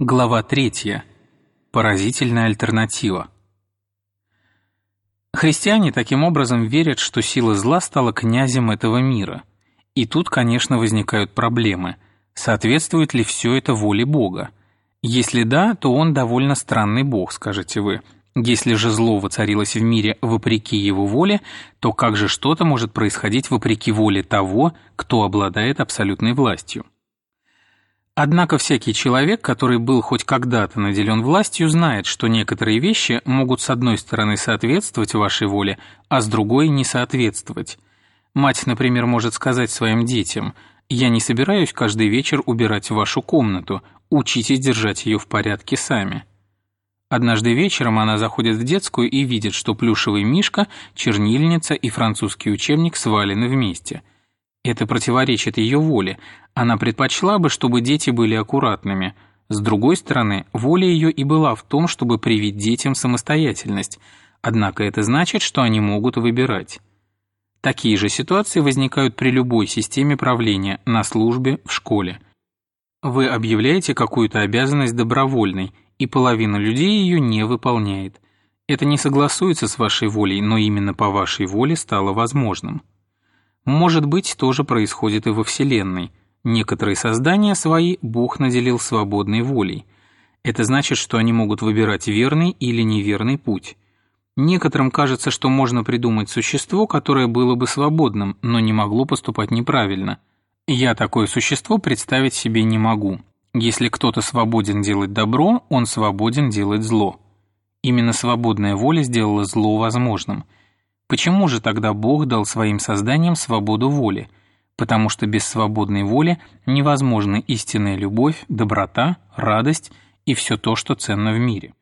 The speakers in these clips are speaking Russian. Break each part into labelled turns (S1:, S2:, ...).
S1: Глава 3. Поразительная альтернатива. Христиане таким образом верят, что сила зла стала князем этого мира. И тут, конечно, возникают проблемы. Соответствует ли все это воле Бога? Если да, то он довольно странный Бог, скажете вы. Если же зло воцарилось в мире вопреки его воле, то как же что-то может происходить вопреки воле того, кто обладает абсолютной властью? Однако всякий человек, который был хоть когда-то наделен властью, знает, что некоторые вещи могут с одной стороны соответствовать вашей воле, а с другой не соответствовать. Мать, например, может сказать своим детям «Я не собираюсь каждый вечер убирать вашу комнату, учитесь держать ее в порядке сами». Однажды вечером она заходит в детскую и видит, что плюшевый мишка, чернильница и французский учебник свалены вместе – это противоречит ее воле. Она предпочла бы, чтобы дети были аккуратными. С другой стороны, воля ее и была в том, чтобы привить детям самостоятельность. Однако это значит, что они могут выбирать. Такие же ситуации возникают при любой системе правления, на службе, в школе. Вы объявляете какую-то обязанность добровольной, и половина людей ее не выполняет. Это не согласуется с вашей волей, но именно по вашей воле стало возможным. Может быть, тоже происходит и во Вселенной. Некоторые создания свои Бог наделил свободной волей. Это значит, что они могут выбирать верный или неверный путь. Некоторым кажется, что можно придумать существо, которое было бы свободным, но не могло поступать неправильно. Я такое существо представить себе не могу. Если кто-то свободен делать добро, он свободен делать зло. Именно свободная воля сделала зло возможным – Почему же тогда Бог дал своим созданиям свободу воли? Потому что без свободной воли невозможна истинная любовь, доброта, радость и все то, что ценно в мире.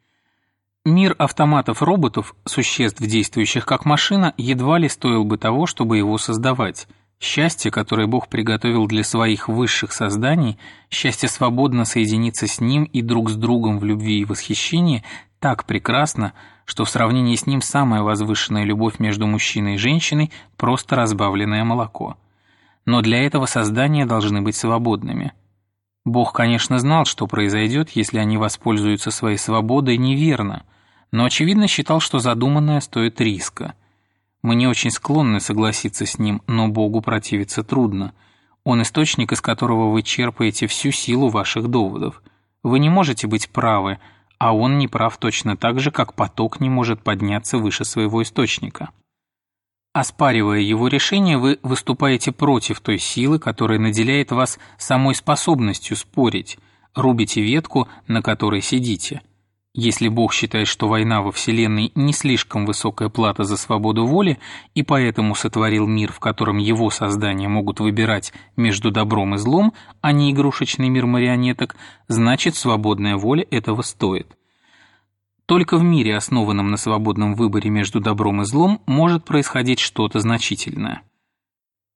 S1: Мир автоматов-роботов, существ, действующих как машина, едва ли стоил бы того, чтобы его создавать. Счастье, которое Бог приготовил для своих высших созданий, счастье свободно соединиться с Ним и друг с другом в любви и восхищении, так прекрасно, что в сравнении с ним самая возвышенная любовь между мужчиной и женщиной – просто разбавленное молоко. Но для этого создания должны быть свободными. Бог, конечно, знал, что произойдет, если они воспользуются своей свободой неверно, но, очевидно, считал, что задуманное стоит риска. Мы не очень склонны согласиться с ним, но Богу противиться трудно. Он источник, из которого вы черпаете всю силу ваших доводов. Вы не можете быть правы – а он не прав точно так же, как поток не может подняться выше своего источника. Оспаривая его решение, вы выступаете против той силы, которая наделяет вас самой способностью спорить, рубите ветку, на которой сидите – если Бог считает, что война во Вселенной не слишком высокая плата за свободу воли, и поэтому сотворил мир, в котором его создания могут выбирать между добром и злом, а не игрушечный мир марионеток, значит, свободная воля этого стоит. Только в мире, основанном на свободном выборе между добром и злом, может происходить что-то значительное.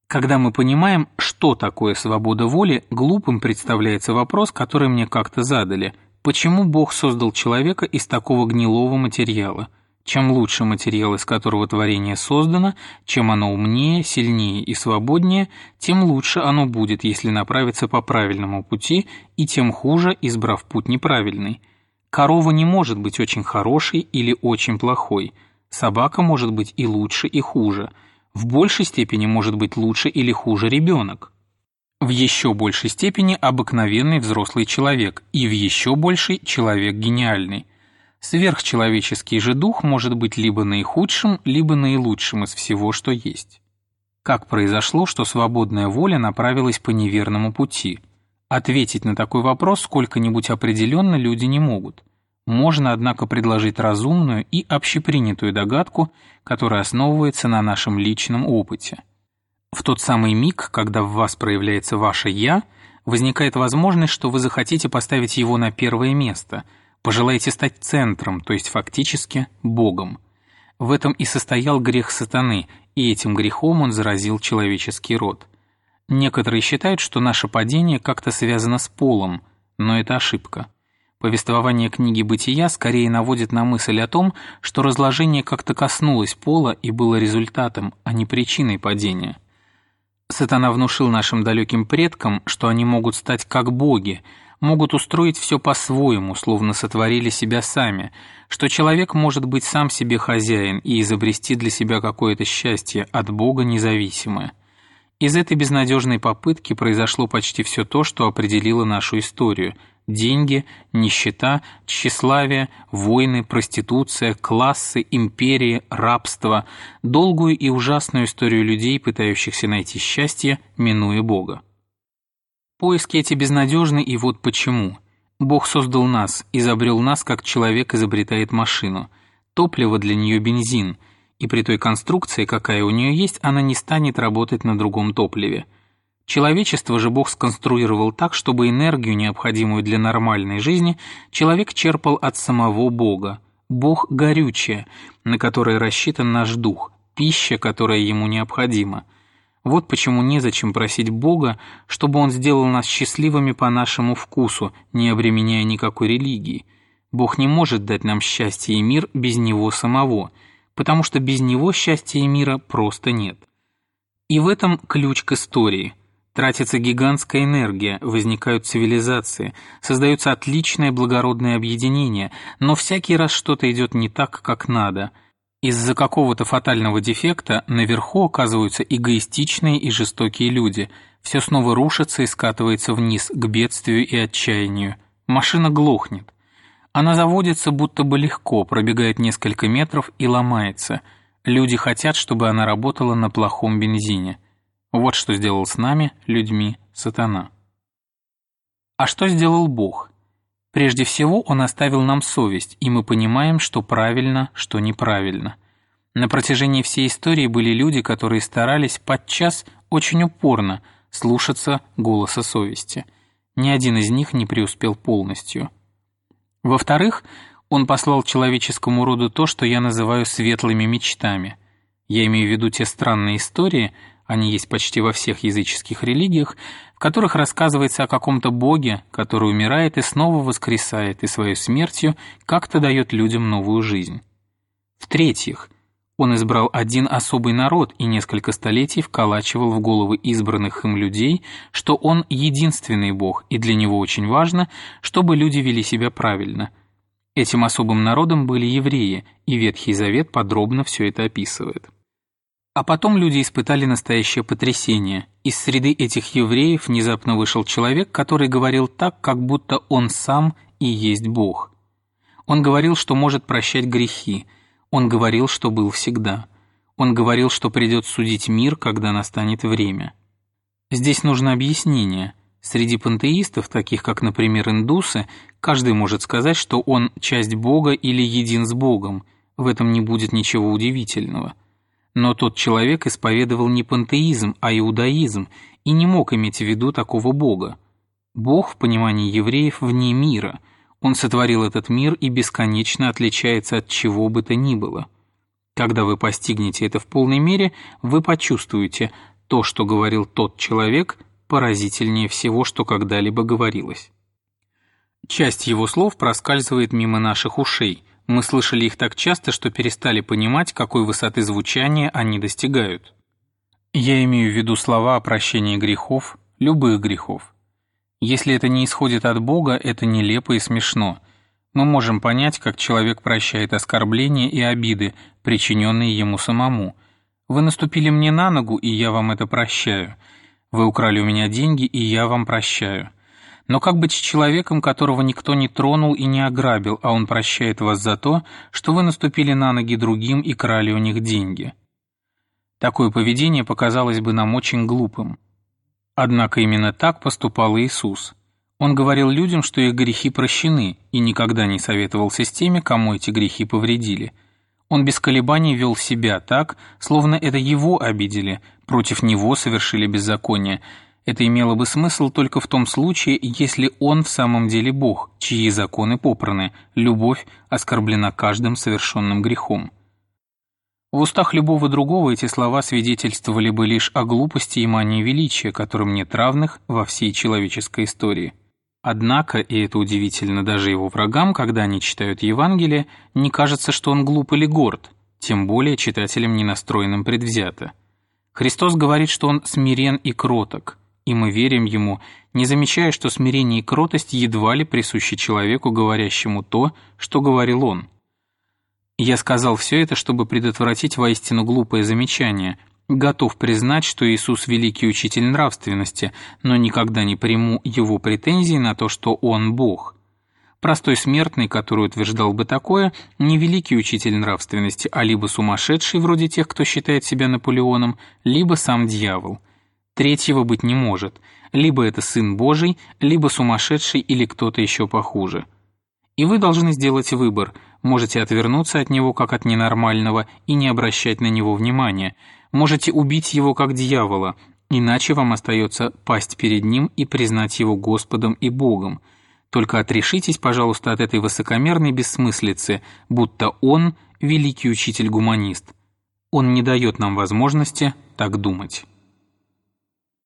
S1: Когда мы понимаем, что такое свобода воли, глупым представляется вопрос, который мне как-то задали – Почему Бог создал человека из такого гнилого материала? Чем лучше материал, из которого творение создано, чем оно умнее, сильнее и свободнее, тем лучше оно будет, если направиться по правильному пути, и тем хуже, избрав путь неправильный. Корова не может быть очень хорошей или очень плохой. Собака может быть и лучше, и хуже. В большей степени может быть лучше или хуже ребенок в еще большей степени обыкновенный взрослый человек и в еще большей человек гениальный. Сверхчеловеческий же дух может быть либо наихудшим, либо наилучшим из всего, что есть. Как произошло, что свободная воля направилась по неверному пути? Ответить на такой вопрос сколько-нибудь определенно люди не могут. Можно, однако, предложить разумную и общепринятую догадку, которая основывается на нашем личном опыте – в тот самый миг, когда в вас проявляется ваше «я», возникает возможность, что вы захотите поставить его на первое место, пожелаете стать центром, то есть фактически Богом. В этом и состоял грех сатаны, и этим грехом он заразил человеческий род. Некоторые считают, что наше падение как-то связано с полом, но это ошибка. Повествование книги «Бытия» скорее наводит на мысль о том, что разложение как-то коснулось пола и было результатом, а не причиной падения. Сатана внушил нашим далеким предкам, что они могут стать как боги, могут устроить все по-своему, словно сотворили себя сами, что человек может быть сам себе хозяин и изобрести для себя какое-то счастье, от Бога независимое. Из этой безнадежной попытки произошло почти все то, что определило нашу историю – деньги, нищета, тщеславие, войны, проституция, классы, империи, рабство, долгую и ужасную историю людей, пытающихся найти счастье, минуя Бога. Поиски эти безнадежны, и вот почему. Бог создал нас, изобрел нас, как человек изобретает машину. Топливо для нее бензин, и при той конструкции, какая у нее есть, она не станет работать на другом топливе. Человечество же Бог сконструировал так, чтобы энергию, необходимую для нормальной жизни, человек черпал от самого Бога. Бог – горючее, на которое рассчитан наш дух, пища, которая ему необходима. Вот почему незачем просить Бога, чтобы Он сделал нас счастливыми по нашему вкусу, не обременяя никакой религии. Бог не может дать нам счастье и мир без Него самого, потому что без Него счастья и мира просто нет. И в этом ключ к истории. Тратится гигантская энергия, возникают цивилизации, создаются отличное благородное объединение, но всякий раз что-то идет не так, как надо – из-за какого-то фатального дефекта наверху оказываются эгоистичные и жестокие люди. Все снова рушится и скатывается вниз, к бедствию и отчаянию. Машина глохнет. Она заводится будто бы легко, пробегает несколько метров и ломается. Люди хотят, чтобы она работала на плохом бензине. Вот что сделал с нами, людьми, сатана. А что сделал Бог? Прежде всего, он оставил нам совесть, и мы понимаем, что правильно, что неправильно. На протяжении всей истории были люди, которые старались подчас очень упорно слушаться голоса совести. Ни один из них не преуспел полностью. Во-вторых, он послал человеческому роду то, что я называю светлыми мечтами. Я имею в виду те странные истории, они есть почти во всех языческих религиях, в которых рассказывается о каком-то боге, который умирает и снова воскресает, и своей смертью как-то дает людям новую жизнь. В-третьих, он избрал один особый народ и несколько столетий вколачивал в головы избранных им людей, что он единственный бог, и для него очень важно, чтобы люди вели себя правильно. Этим особым народом были евреи, и Ветхий Завет подробно все это описывает. А потом люди испытали настоящее потрясение. Из среды этих евреев внезапно вышел человек, который говорил так, как будто он сам и есть Бог. Он говорил, что может прощать грехи. Он говорил, что был всегда. Он говорил, что придет судить мир, когда настанет время. Здесь нужно объяснение. Среди пантеистов, таких как, например, индусы, каждый может сказать, что он часть Бога или един с Богом. В этом не будет ничего удивительного. Но тот человек исповедовал не пантеизм, а иудаизм и не мог иметь в виду такого Бога. Бог в понимании евреев вне мира. Он сотворил этот мир и бесконечно отличается от чего бы то ни было. Когда вы постигнете это в полной мере, вы почувствуете, то, что говорил тот человек, поразительнее всего, что когда-либо говорилось. Часть его слов проскальзывает мимо наших ушей – мы слышали их так часто, что перестали понимать, какой высоты звучания они достигают. Я имею в виду слова о прощении грехов, любых грехов. Если это не исходит от Бога, это нелепо и смешно. Мы можем понять, как человек прощает оскорбления и обиды, причиненные ему самому. Вы наступили мне на ногу, и я вам это прощаю. Вы украли у меня деньги, и я вам прощаю. Но как быть с человеком, которого никто не тронул и не ограбил, а он прощает вас за то, что вы наступили на ноги другим и крали у них деньги? Такое поведение показалось бы нам очень глупым. Однако именно так поступал Иисус. Он говорил людям, что их грехи прощены, и никогда не советовался с теми, кому эти грехи повредили. Он без колебаний вел себя так, словно это его обидели, против него совершили беззаконие – это имело бы смысл только в том случае, если он в самом деле Бог, чьи законы попраны, любовь оскорблена каждым совершенным грехом. В устах любого другого эти слова свидетельствовали бы лишь о глупости и мании величия, которым нет равных во всей человеческой истории. Однако, и это удивительно даже его врагам, когда они читают Евангелие, не кажется, что он глуп или горд, тем более читателям не настроенным предвзято. Христос говорит, что Он смирен и кроток, и мы верим Ему, не замечая, что смирение и кротость едва ли присущи человеку, говорящему то, что говорил Он. Я сказал все это, чтобы предотвратить воистину глупое замечание. Готов признать, что Иисус – великий учитель нравственности, но никогда не приму его претензии на то, что Он – Бог. Простой смертный, который утверждал бы такое, не великий учитель нравственности, а либо сумасшедший, вроде тех, кто считает себя Наполеоном, либо сам дьявол. Третьего быть не может. Либо это Сын Божий, либо сумасшедший или кто-то еще похуже. И вы должны сделать выбор. Можете отвернуться от него как от ненормального и не обращать на него внимания. Можете убить его как дьявола, иначе вам остается пасть перед ним и признать его Господом и Богом – только отрешитесь, пожалуйста, от этой высокомерной бессмыслицы, будто он – великий учитель-гуманист. Он не дает нам возможности так думать.